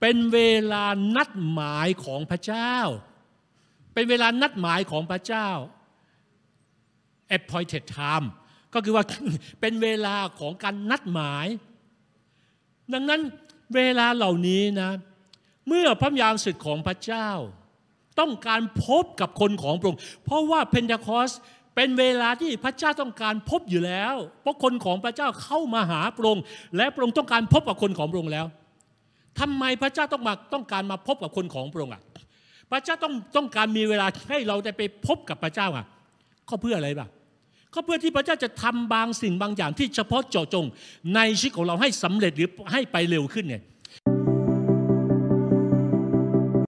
เป็นเวลานัดหมายของพระเจ้า เป็นเวลานัดหมายของพระเจ้า appointed time ก็คือว่าเป็นเวลาของการนัดหมาย ดังนั้นเวลาเหล่านี้นะ เมื่อพระยามสึกของพระเจ้า ต้องการพบกับคนของพระองค์เพราะว่าเพ็นเทคอสเป็นเวลาที่พระเจ้าต้องการพบอยู่แล้ว เพราะคนของพระเจ้าเข้ามาหาพระองค์และพระองค์ต้องการพบกับคนของพระองค์แล้ว ทำไมพระเจ้าต้องมาต้องการมาพบกับคนของพระองค์อะพระเจ้าต้องต้องการมีเวลาให้เราได้ไปพบกับพระเจ้าอะก็เพื่ออะไรบ้างก็เพื่อที่พระเจ้าจะทำบางสิ่งบางอย่างที่เฉพาะเจาะจงในชีวิตของเราให้สำเร็จหรือให้ไปเร็วขึ้นเนี่ย